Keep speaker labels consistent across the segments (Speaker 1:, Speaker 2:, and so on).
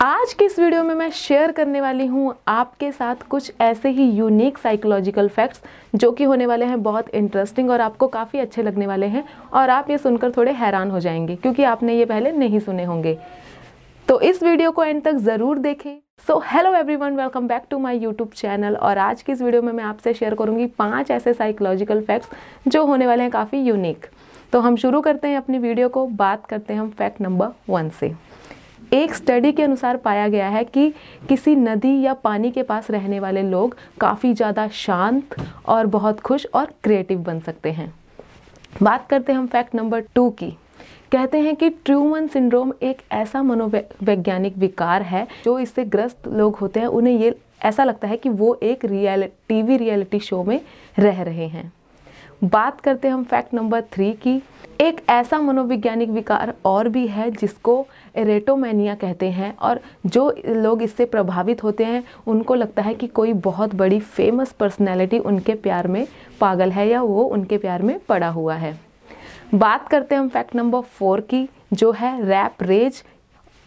Speaker 1: आज की इस वीडियो में मैं शेयर करने वाली हूँ आपके साथ कुछ ऐसे ही यूनिक साइकोलॉजिकल फैक्ट्स जो कि होने वाले हैं बहुत इंटरेस्टिंग और आपको काफ़ी अच्छे लगने वाले हैं और आप ये सुनकर थोड़े हैरान हो जाएँगे क्योंकि आपने ये पहले नहीं सुने होंगे। तो इस वीडियो को एंड तक ज़रूर देखें। So hello everyone welcome back to my YouTube channel और आज की इस वीडियो में मैं आपसे शेयर करूँगी पाँच ऐसे साइकोलॉजिकल फैक्ट्स जो होने वाले हैं काफ़ी यूनिक तो हम शुरू करते हैं अपनी वीडियो को, बात करते हैं हम फैक्ट नंबर वन से। एक स्टडी के अनुसार पाया गया है कि किसी नदी या पानी के पास रहने वाले लोग काफ़ी ज़्यादा शांत और बहुत खुश और क्रिएटिव बन सकते हैं। बात करते हैं हम फैक्ट नंबर टू की। कहते हैं कि ट्रूमन सिंड्रोम एक ऐसा मनोवैज्ञानिक विकार है जो इससे ग्रस्त लोग होते हैं। उन्हें ये ऐसा लगता है कि वो एक रियल टीवी रियलिटी शो में रह रहे हैं। बात करते हैं हम फैक्ट नंबर थ्री की। एक ऐसा मनोवैज्ञानिक विकार और भी है जिसको एरेटोमेनिया कहते हैं और जो लोग इससे प्रभावित होते हैं, उनको लगता है कि कोई बहुत बड़ी फ़ेमस पर्सनैलिटी उनके प्यार में पागल है या वो उनके प्यार में पड़ा हुआ है। बात करते हैं हम फैक्ट नंबर फोर की, जो है रैप रेज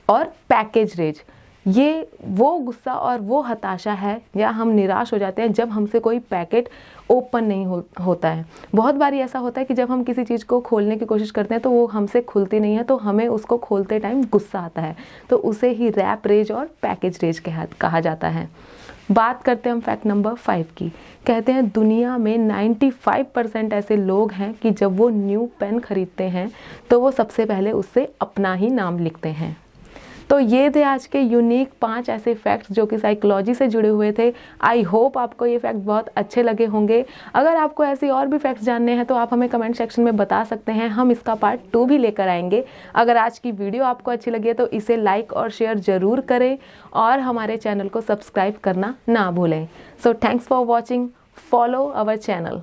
Speaker 1: और पैकेज रेज ये वो गुस्सा और वो हताशा है या हम निराश हो जाते हैं जब हमसे कोई पैकेट ओपन नहीं हो, होता है। बहुत बारी ऐसा होता है कि जब हम किसी चीज़ को खोलने की कोशिश करते हैं तो वो हमसे खुलती नहीं है तो हमें उसको खोलते टाइम गुस्सा आता है। तो उसे ही रैप रेज और पैकेज रेज के हाथ कहा जाता है। बात करते हैं हम फैक्ट नंबर फाइव की। कहते हैं दुनिया में 95 परसेंट ऐसे लोग हैं कि जब वो न्यू पेन खरीदते हैं तो वो सबसे पहले उससे अपना ही नाम लिखते हैं। तो ये थे आज के यूनिक पाँच ऐसे फैक्ट्स जो कि साइकोलॉजी से जुड़े हुए थे। आई होप आपको ये फैक्ट बहुत अच्छे लगे होंगे। अगर आपको ऐसी और भी फैक्ट्स जानने हैं तो आप हमें कमेंट सेक्शन में बता सकते हैं। हम इसका पार्ट टू भी लेकर आएँगे। अगर आज की वीडियो आपको अच्छी लगी है तो इसे लाइक और शेयर ज़रूर करें और हमारे चैनल को सब्सक्राइब करना ना भूलें। So thanks for watching follow our channel